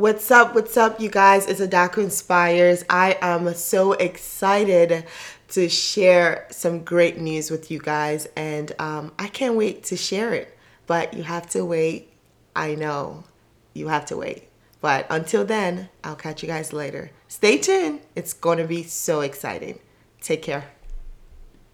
What's up? What's up, you guys? It's Adaku Inspires. I am so excited to share some great news with you guys, and um, I can't wait to share it. But you have to wait. I know you have to wait. But until then, I'll catch you guys later. Stay tuned. It's going to be so exciting. Take care.